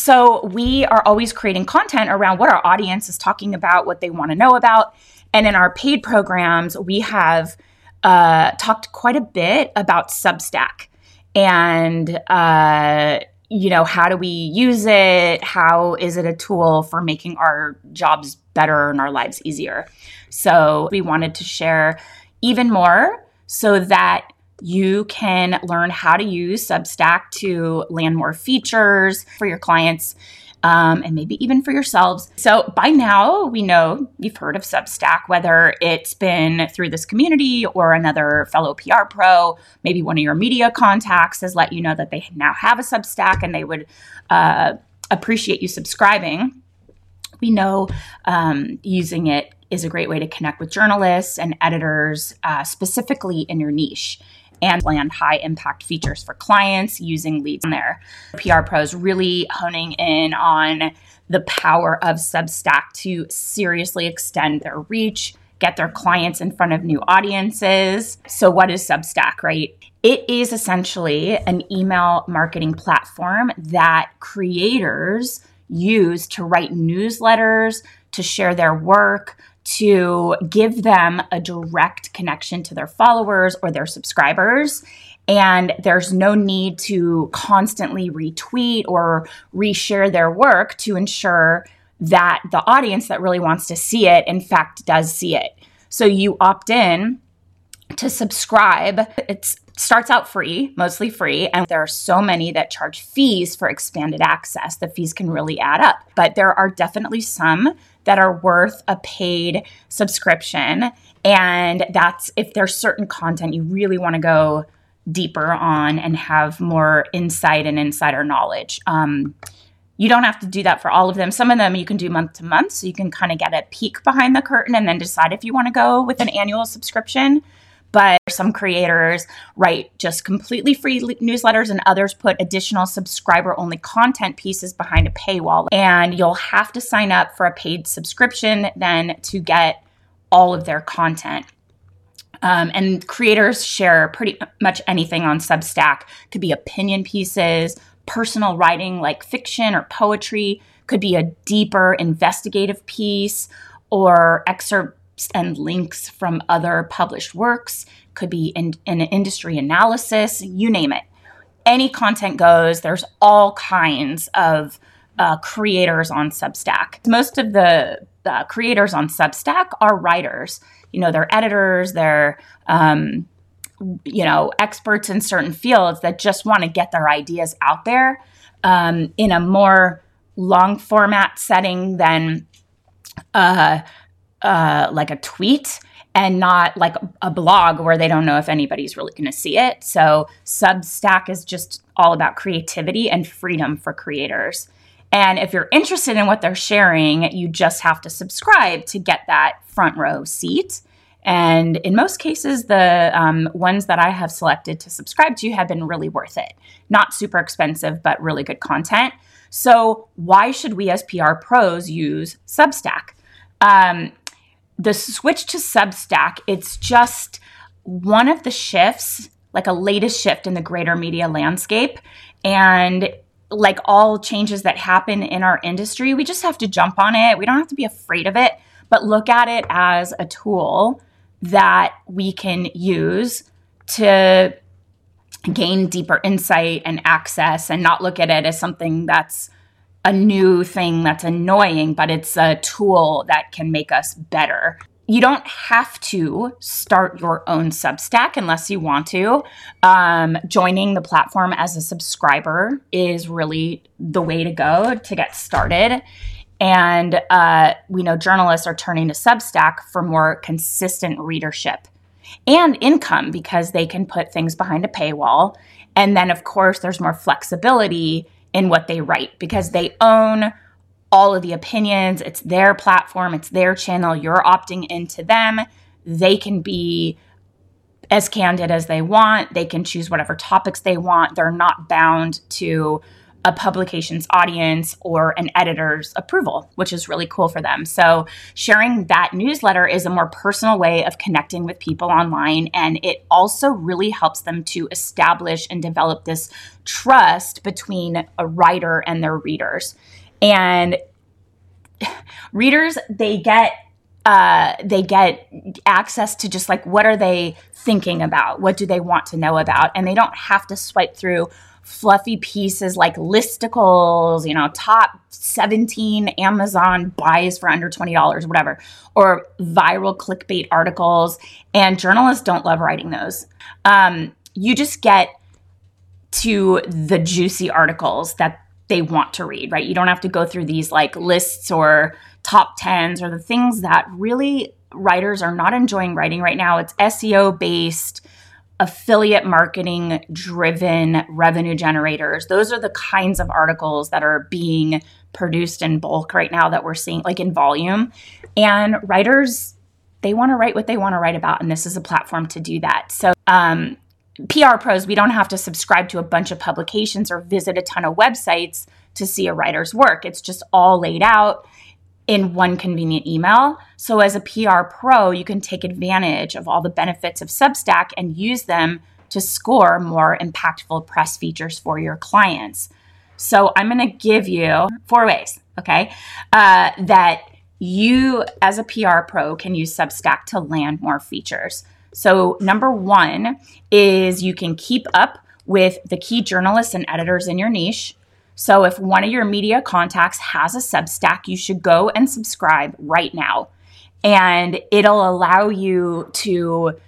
So, we are always creating content around what our audience is talking about, what they want to know about. And in our paid programs, we have uh, talked quite a bit about Substack and, uh, you know, how do we use it? How is it a tool for making our jobs better and our lives easier? So, we wanted to share even more so that you can learn how to use Substack to land more features for your clients. Um, and maybe even for yourselves. So, by now, we know you've heard of Substack, whether it's been through this community or another fellow PR pro, maybe one of your media contacts has let you know that they now have a Substack and they would uh, appreciate you subscribing. We know um, using it is a great way to connect with journalists and editors, uh, specifically in your niche and land high impact features for clients using leads in there. PR pros really honing in on the power of Substack to seriously extend their reach, get their clients in front of new audiences. So, what is Substack, right? It is essentially an email marketing platform that creators use to write newsletters, to share their work, to give them a direct connection to their followers or their subscribers. And there's no need to constantly retweet or reshare their work to ensure that the audience that really wants to see it, in fact, does see it. So you opt in to subscribe. It starts out free, mostly free, and there are so many that charge fees for expanded access. The fees can really add up, but there are definitely some that are worth a paid subscription. And that's if there's certain content you really want to go deeper on and have more insight and insider knowledge. Um, you don't have to do that for all of them. Some of them you can do month to month, so you can kind of get a peek behind the curtain and then decide if you want to go with an annual subscription but some creators write just completely free newsletters and others put additional subscriber only content pieces behind a paywall. And you'll have to sign up for a paid subscription then to get all of their content. Um, and creators share pretty much anything on substack. Could be opinion pieces personal writing like fiction or poetry could be a deeper investigative piece or excerpt and links from other published works, could be in, an industry analysis, you name it. Any content goes. There's all kinds of uh, creators on Substack. Most of the uh, creators on Substack are writers. You know, they're editors, they're um, you know experts in certain fields that just want to get their ideas out there um, in a more long format setting than uh, uh, like a tweet and not like a blog where they don't know if anybody's really going to see it. So Substack is just all about creativity and freedom for creators. And if you're interested in what they're sharing, you just have to subscribe to get that front row seat. And in most cases, the um, ones that I have selected to subscribe to have been really worth it. Not super expensive, but really good content. So, why should we as PR pros use Substack? Um, the switch to Substack, it's just one of the shifts, like a latest shift in the greater media landscape. And like all changes that happen in our industry, we just have to jump on it. We don't have to be afraid of it, but look at it as a tool that we can use to gain deeper insight and access and not look at it as something that's a new thing that's annoying, but it's a tool that can make us better. You don't have to start your own Substack unless you want to. Um, joining the platform as a subscriber is really the way to go to get started. And uh, we know journalists are turning to Substack for more consistent readership and income because they can put things behind a paywall. And then, of course, there's more flexibility in what they write because they own all of the opinions. It's their platform, it's their channel. You're opting into them. They can be as candid as they want. They can choose whatever topics they want. They're not bound to a publication's audience or an editor's approval, which is really cool for them. So, sharing that newsletter is a more personal way of connecting with people online. And it also really helps them to establish and develop this trust between a writer and their readers. And readers, they get uh, they get access to just like what are they thinking about what do they want to know about and they don't have to swipe through fluffy pieces like listicles, you know, top 17 Amazon buys for under $20, whatever, or viral clickbait articles. And journalists don't love writing those. Um, you just get to the juicy articles that they want to read, right? You don't have to go through these like lists or top 10s or the things that really writers are not enjoying writing right now. It's SEO based affiliate marketing driven revenue generators. Those are the kinds of articles that are being produced in bulk right now that we're seeing, like in volume. And writers, they want to write what they want to write about. And this is a platform to do that. So, um, PR pros, we don't have to subscribe to a bunch of publications or visit a ton of websites to see a writer's work. It's just all laid out in one convenient email. So, as a PR pro, you can take advantage of all the benefits of Substack and use them to score more impactful press features for your clients. So, I'm going to give you four ways, okay, uh, that you as a PR pro can use Substack to land more features. So, number one is you can keep up with the key journalists and editors in your niche. So if one of your media contacts has a Substack, you should go and subscribe right now. And it'll allow you to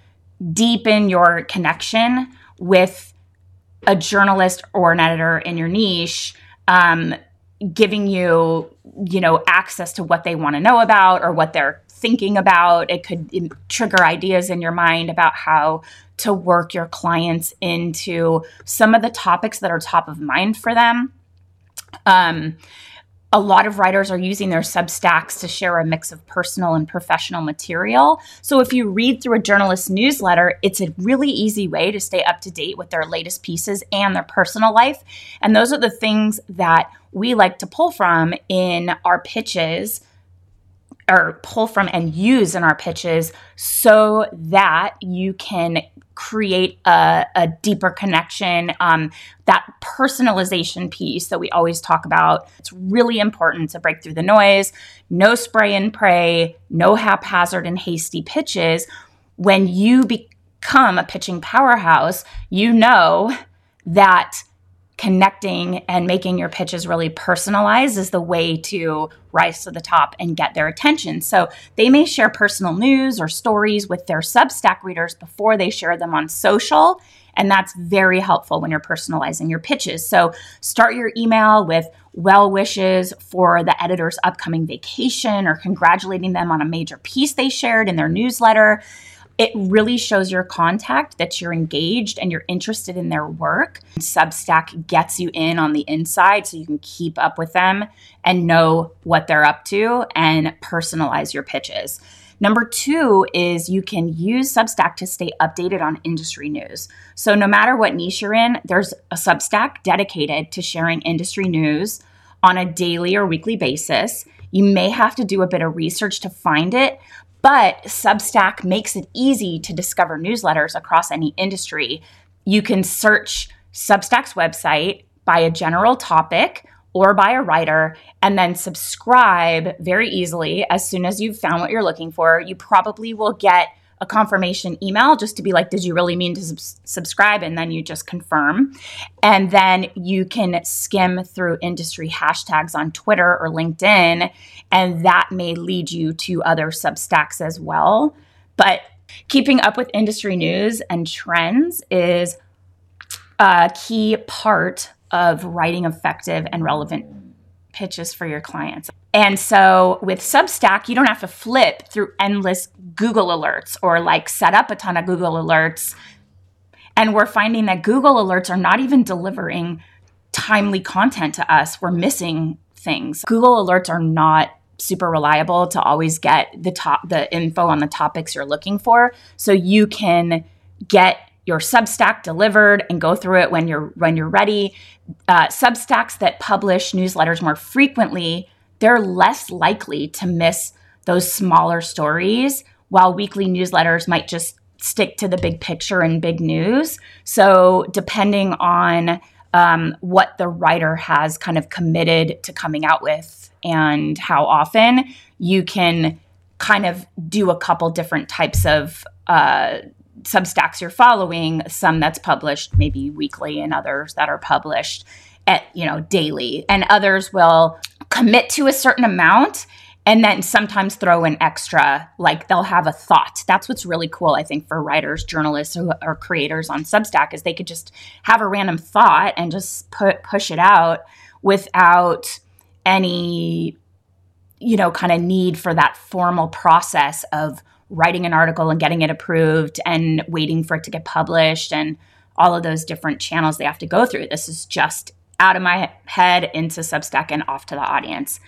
deepen your connection with a journalist or an editor in your niche, um, giving you, you know, access to what they want to know about or what they're thinking about. It could trigger ideas in your mind about how to work your clients into some of the topics that are top of mind for them. Um, a lot of writers are using their Substacks to share a mix of personal and professional material. So if you read through a journalist's newsletter, it's a really easy way to stay up to date with their latest pieces and their personal life. And those are the things that we like to pull from in our pitches or pull from and use in our pitches so that you can create a, a deeper connection. Um, that personalization piece that we always talk about, it's really important to break through the noise. No spray and pray, no haphazard and hasty pitches. When you become a pitching powerhouse, you know that connecting and making your pitches really personalized is the way to rise to the top and get their attention. So they may share personal news or stories with their Substack readers before they share them on social. And that's very helpful when you're personalizing your pitches. So start your email with well wishes for the editor's upcoming vacation or congratulating them on a major piece they shared in their newsletter it really shows your contact that you're engaged and you're interested in their work. Substack gets you in on the inside so you can keep up with them and know what they're up to and personalize your pitches. Number two is you can use Substack to stay updated on industry news. So, no matter what niche you're in, there's a Substack dedicated to sharing industry news on a daily or weekly basis. You may have to do a bit of research to find it, but Substack makes it easy to discover newsletters across any industry. You can search Substack's website by a general topic or by a writer and then subscribe very easily as soon as you've found what you're looking for. You probably will get a confirmation email just to be like, did you really mean to sub- subscribe? And then you just confirm. And then you can skim through industry hashtags on Twitter or LinkedIn, and that may lead you to other Substacks as well. But keeping up with industry news and trends is a key part of writing effective and relevant pitches for your clients. And so with Substack, you don't have to flip through endless Google alerts or like set up a ton of Google alerts. And we're finding that Google alerts are not even delivering timely content to us, we're missing things. Google alerts are not super reliable to always get the top the info on the topics you're looking for. So you can get your Substack delivered and go through it when you're when you're ready. Uh, Substacks that publish newsletters more frequently, they're less likely to miss those smaller stories, while weekly newsletters might just stick to the big picture and big news. So depending on um, what the writer has kind of committed to coming out with and how often you can kind of do a couple different types of uh, substacks you're following some that's published maybe weekly and others that are published at you know daily and others will commit to a certain amount and then sometimes throw in extra like they'll have a thought. That's what's really cool i think for writers journalists or, or creators on substack is they could just have a random thought and just put push it out without any you know kind of need for that formal process of writing an article and getting it approved and waiting for it to get published and all of those different channels they have to go through. This is just out of my head into substack and off to the audience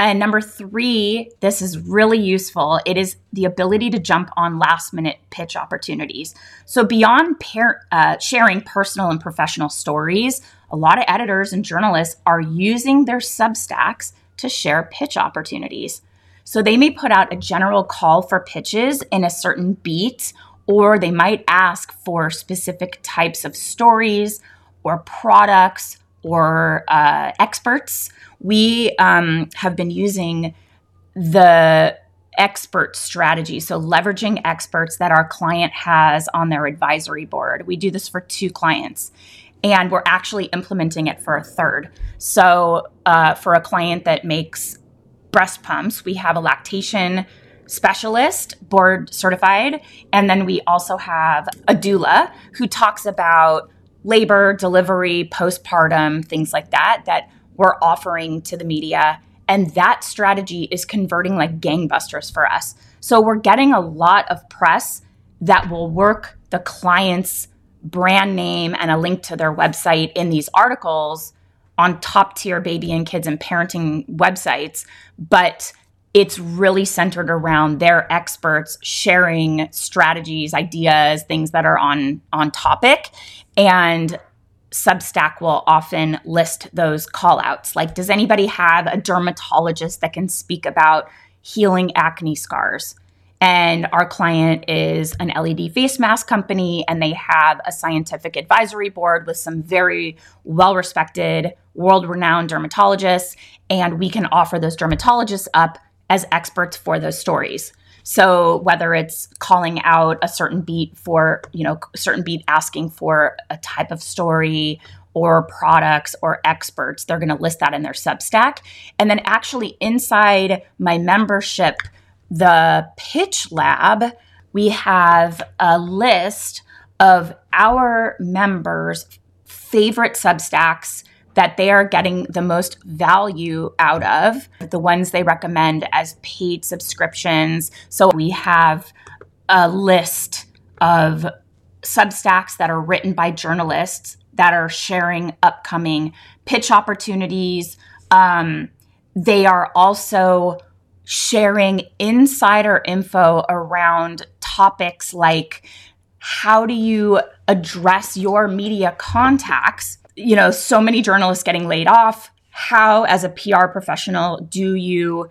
and number three, this is really useful. It is the ability to jump on last minute pitch opportunities. So, beyond par- uh, sharing personal and professional stories, a lot of editors and journalists are using their Substacks to share pitch opportunities. So, they may put out a general call for pitches in a certain beat, or they might ask for specific types of stories or products or uh, experts we um, have been using the expert strategy. So, leveraging experts that our client has on their advisory board. We do this for two clients, and we're actually implementing it for a third. So, uh, for a client that makes breast pumps, we have a lactation specialist, board certified, and then we also have a doula who talks about labor, delivery, postpartum, things like that, that we're offering to the media. And that strategy is converting like gangbusters for us. So we're getting a lot of press that will work the client's brand name and a link to their website in these articles on top tier baby and kids and parenting websites. But it's really centered around their experts sharing strategies, ideas, things that are on on topic. And Substack will often list those call outs. Like, does anybody have a dermatologist that can speak about healing acne scars? And our client is an LED face mask company, and they have a scientific advisory board with some very well respected, world renowned dermatologists. And we can offer those dermatologists up as experts for those stories. So whether it's calling out a certain beat for, you know, certain beat asking for a type of story or products or experts, they're going to list that in their Substack. And then actually inside my membership, the Pitch Lab, we have a list of our members' favorite Substacks that they are getting the most value out of, the ones they recommend as paid subscriptions. So we have a list of Substacks that are written by journalists that are sharing upcoming pitch opportunities. Um, they are also sharing insider info around topics like how do you address your media contacts you know, so many journalists getting laid off. How, as a PR professional, do you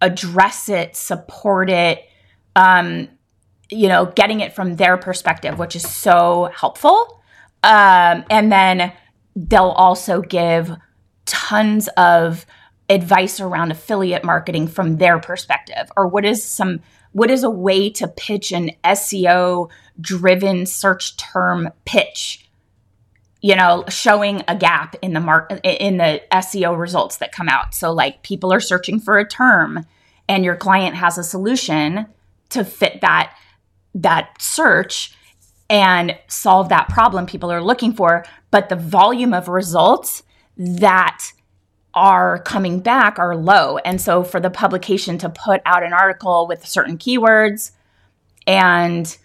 address it, support it, um, you know, getting it from their perspective, which is so helpful. Um, and then they'll also give tons of advice around affiliate marketing from their perspective or what is some what is a way to pitch an SEO driven search term pitch you know showing a gap in the mark in the SEO results that come out. So like people are searching for a term and your client has a solution to fit that that search and solve that problem people are looking for. But the volume of results that are coming back are low. And so for the publication to put out an article with certain keywords and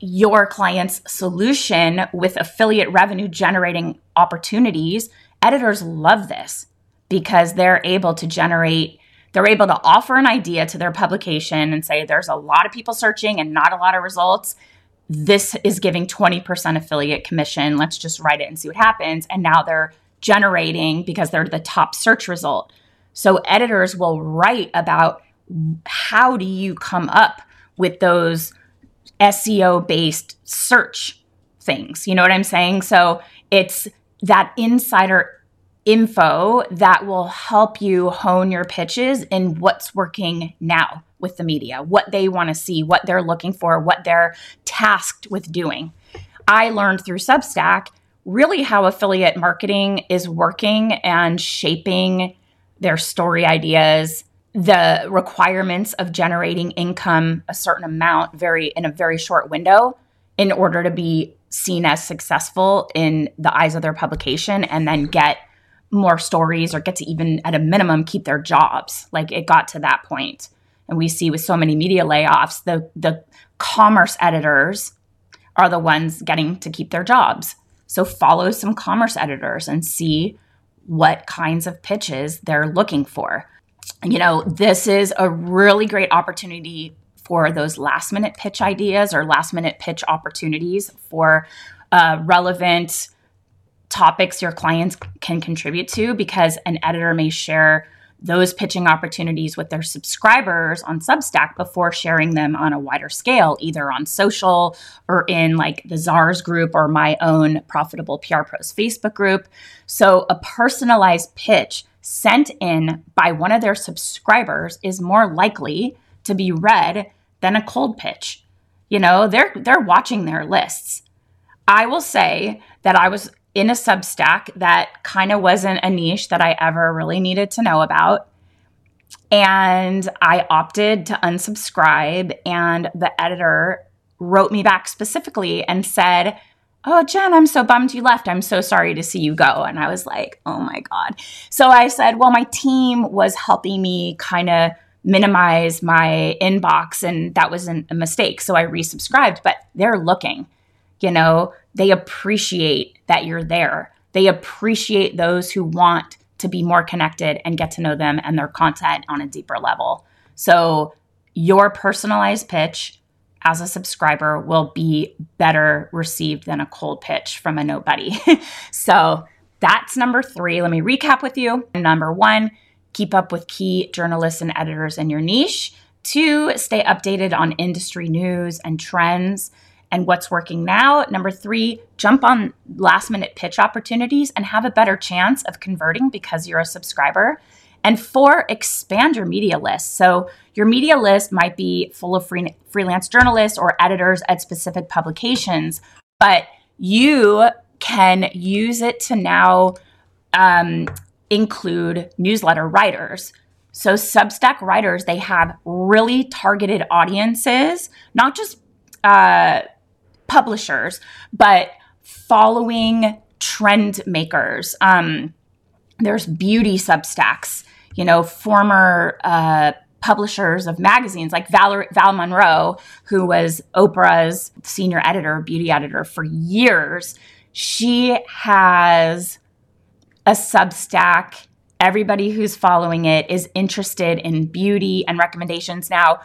your client's solution with affiliate revenue generating opportunities editors love this because they're able to generate they're able to offer an idea to their publication and say there's a lot of people searching and not a lot of results. This is giving 20% affiliate commission. Let's just write it and see what happens. And now they're generating because they're the top search result. So editors will write about how do you come up with those SEO based search things you know what i'm saying so it's that insider info that will help you hone your pitches in what's working now with the media, what they want to see, what they're looking for, what they're tasked with doing. I learned through Substack really how affiliate marketing is working and shaping their story ideas, the requirements of generating income a certain amount very in a very short window in order to be seen as successful in the eyes of their publication and then get more stories or get to even at a minimum keep their jobs. Like it got to that. And we see with so many media layoffs, the the commerce editors are the ones getting to keep their jobs. So follow some commerce editors and see what kinds of pitches they're looking for. You know, this is a really great opportunity for those last minute pitch ideas or last minute pitch opportunities for uh, relevant topics your clients can contribute to because an editor may share those pitching opportunities with their subscribers on Substack before sharing them on a wider scale, either on social or in like the czars group or my own Profitable PR Pros Facebook group. So, a personalized pitch sent in by one of their subscribers is more likely to be read than a cold pitch. You know, they're they're watching their lists. I will say that I was in a Substack that kind of wasn't a niche that I ever really needed to know about. And I opted to unsubscribe, and the editor wrote me back specifically and said, Oh, Jen, I'm so bummed you left. I'm so sorry to see you go. And I was like, Oh my God. So I said, Well, my team was helping me kind of minimize my inbox, and that was a mistake. So I resubscribed, but they're looking, you know, they appreciate that you're there. They appreciate those who want to be more connected and get to know them and their content on a deeper level. So, your personalized pitch as a subscriber will be better received than a cold pitch from a nobody. so, that's number three. Let me recap with you. Number one, keep up with key journalists and editors in your niche. Two, stay updated on industry news and trends and what's working now. Number three, jump on last minute pitch opportunities and have a better chance of converting because you're a subscriber. And four, expand your media list. So your media list might be full of free, freelance journalists or editors at specific publications, but you can use it to now um, include newsletter writers. So Substack writers, they have really targeted audiences, not just uh, publishers, but following trend makers. Um, there's beauty substacks, you know, former uh, publishers of magazines like Val, Val Monroe, who was Oprah's senior editor, beauty editor for years. She has a Substack. Everybody who's following it is interested in beauty and recommendations. Now,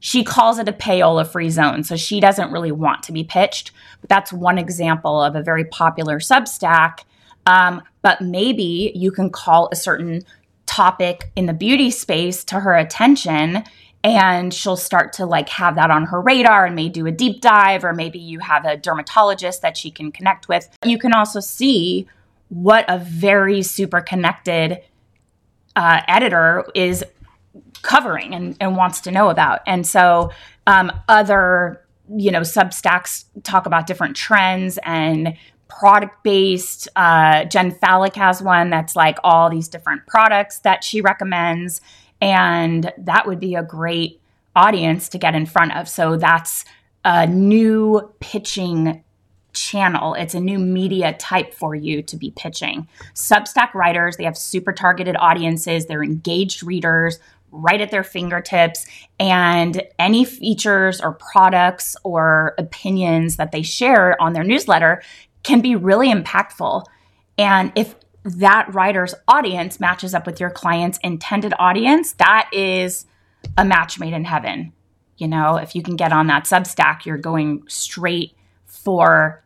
she calls it a payola free zone. So she doesn't really want to be pitched. But that's one example of a very popular Substack. Um, but maybe you can call a certain topic in the beauty space to her attention and she'll start to like have that on her radar and may do a deep dive or maybe you have a dermatologist that she can connect with you can also see what a very super connected uh, editor is covering and, and wants to know about. And so um, other, you know, Substacks talk about different trends and product based. Uh, Jenn Falik has one that's like all these different products that she recommends. And that would be a great audience to get in front of. So that's a new pitching channel. It's a new media type for you to be pitching. Substack writers, they have super targeted audiences, they're engaged readers right at their fingertips. And any features or products or opinions that they share on their newsletter can be really impactful. And if that writer's audience matches up with your client's intended audience, that is a match made in heaven. You know, if you can get on that Substack, you're going straight for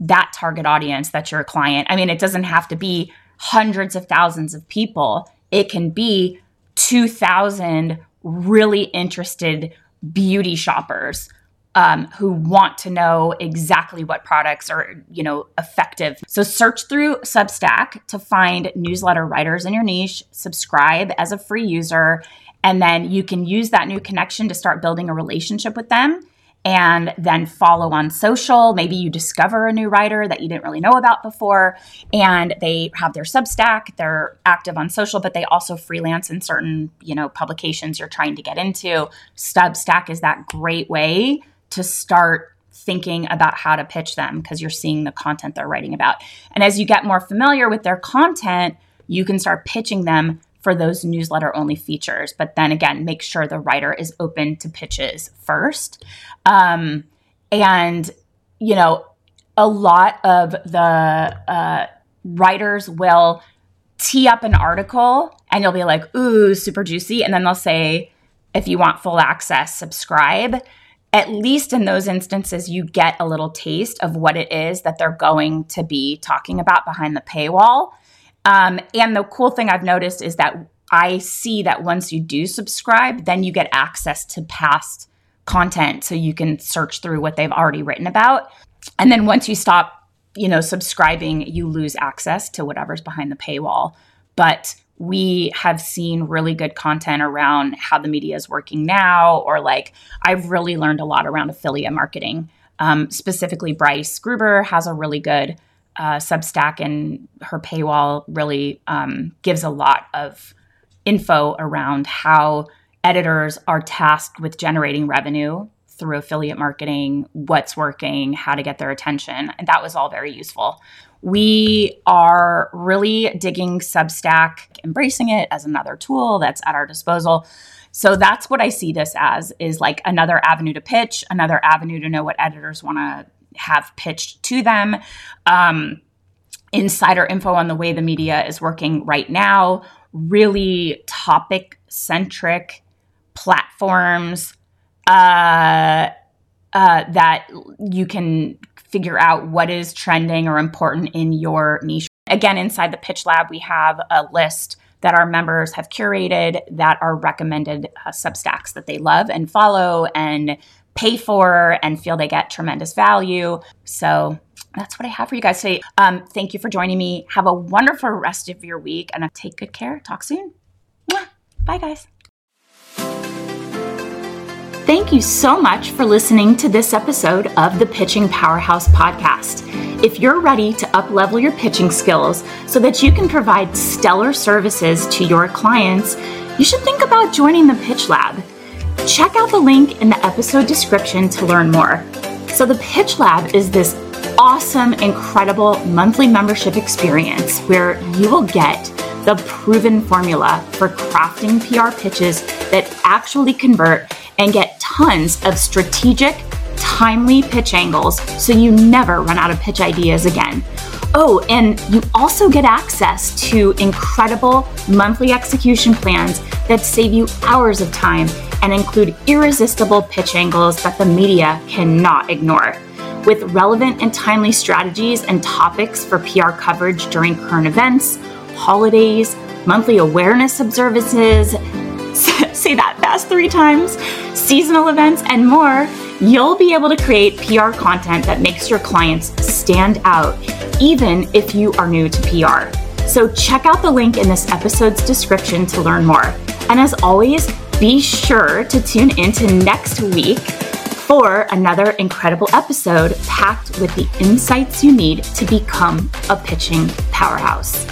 that target audience that's your client. I mean, it doesn't have to be hundreds of thousands of people, it can be 2,000 really interested beauty shoppers um, who want to know exactly what products are you know effective so search through substack to find newsletter writers in your niche subscribe as a free user and then you can use that new connection to start building a relationship with them and then follow on social. Maybe you discover a new writer that you didn't really know about before, and they have their Substack. They're active on social, but they also freelance in certain, you know, publications you're trying to get into. Substack is that great way to start thinking about how to pitch them because you're seeing the content they're writing about. And as you get more familiar with their content, you can start pitching them for those newsletter only features. But then again, make sure the writer is open to pitches first. Um, and, you know, a lot of the uh, writers will tee up an article and you'll be like, ooh, super juicy. And then they'll say, if you want full access, subscribe. At least in those instances, you get a little taste of what it is that they're going to be talking about behind the paywall. Um, and the cool thing I've noticed is that I see that once you do subscribe, then you get access to past content so you can search through what they've already written about. And then once you stop, you know, subscribing, you lose access to whatever's behind the paywall. But we have seen really good content around how the media is working now, or like I've really learned a lot around affiliate marketing. Um, specifically, Bryce Gruber has a really good uh, Substack, and her paywall really um, gives a lot of info around how editors are tasked with generating revenue through affiliate marketing, what's working, how to get their attention. And that was all very useful. We are really digging Substack, embracing it as another tool that's at our disposal. So that's what I see this as is like another avenue to pitch, another avenue to know what editors want to have pitched to them. Um, insider info on the way the media is working right now, really topic centric platforms uh, uh, that you can figure out what is trending or important in your niche. Again, inside the Pitch Lab, we have a list that our members have curated that are recommended uh, Substacks that they love and follow and pay for and feel they get tremendous value. So that's what I have for you guys today. Um, thank you for joining me. Have a wonderful rest of your week and take good care. Talk soon. Bye, guys. Thank you so much for listening to this episode of the Pitching Powerhouse podcast. If you're ready to uplevel your pitching skills so that you can provide stellar services to your clients, you should think about joining the Pitch Lab. Check out the link in the episode description to learn more. So, the Pitch Lab is this awesome, incredible monthly membership experience where you will get the proven formula for crafting PR pitches that actually convert and get tons of strategic, timely pitch angles so you never run out of pitch ideas again. Oh, and you also get access to incredible monthly execution plans that save you hours of time and include irresistible pitch angles that the media cannot ignore with relevant and timely strategies and topics for PR coverage during current events, holidays, monthly awareness observances, say that fast three times, seasonal events, and more, you'll be able to create PR content that makes your clients stand out, even if you are new to PR. So check out the link in this episode's description to learn more. And as always, be sure to tune in to next week for another incredible episode packed with the insights you need to become a pitching powerhouse.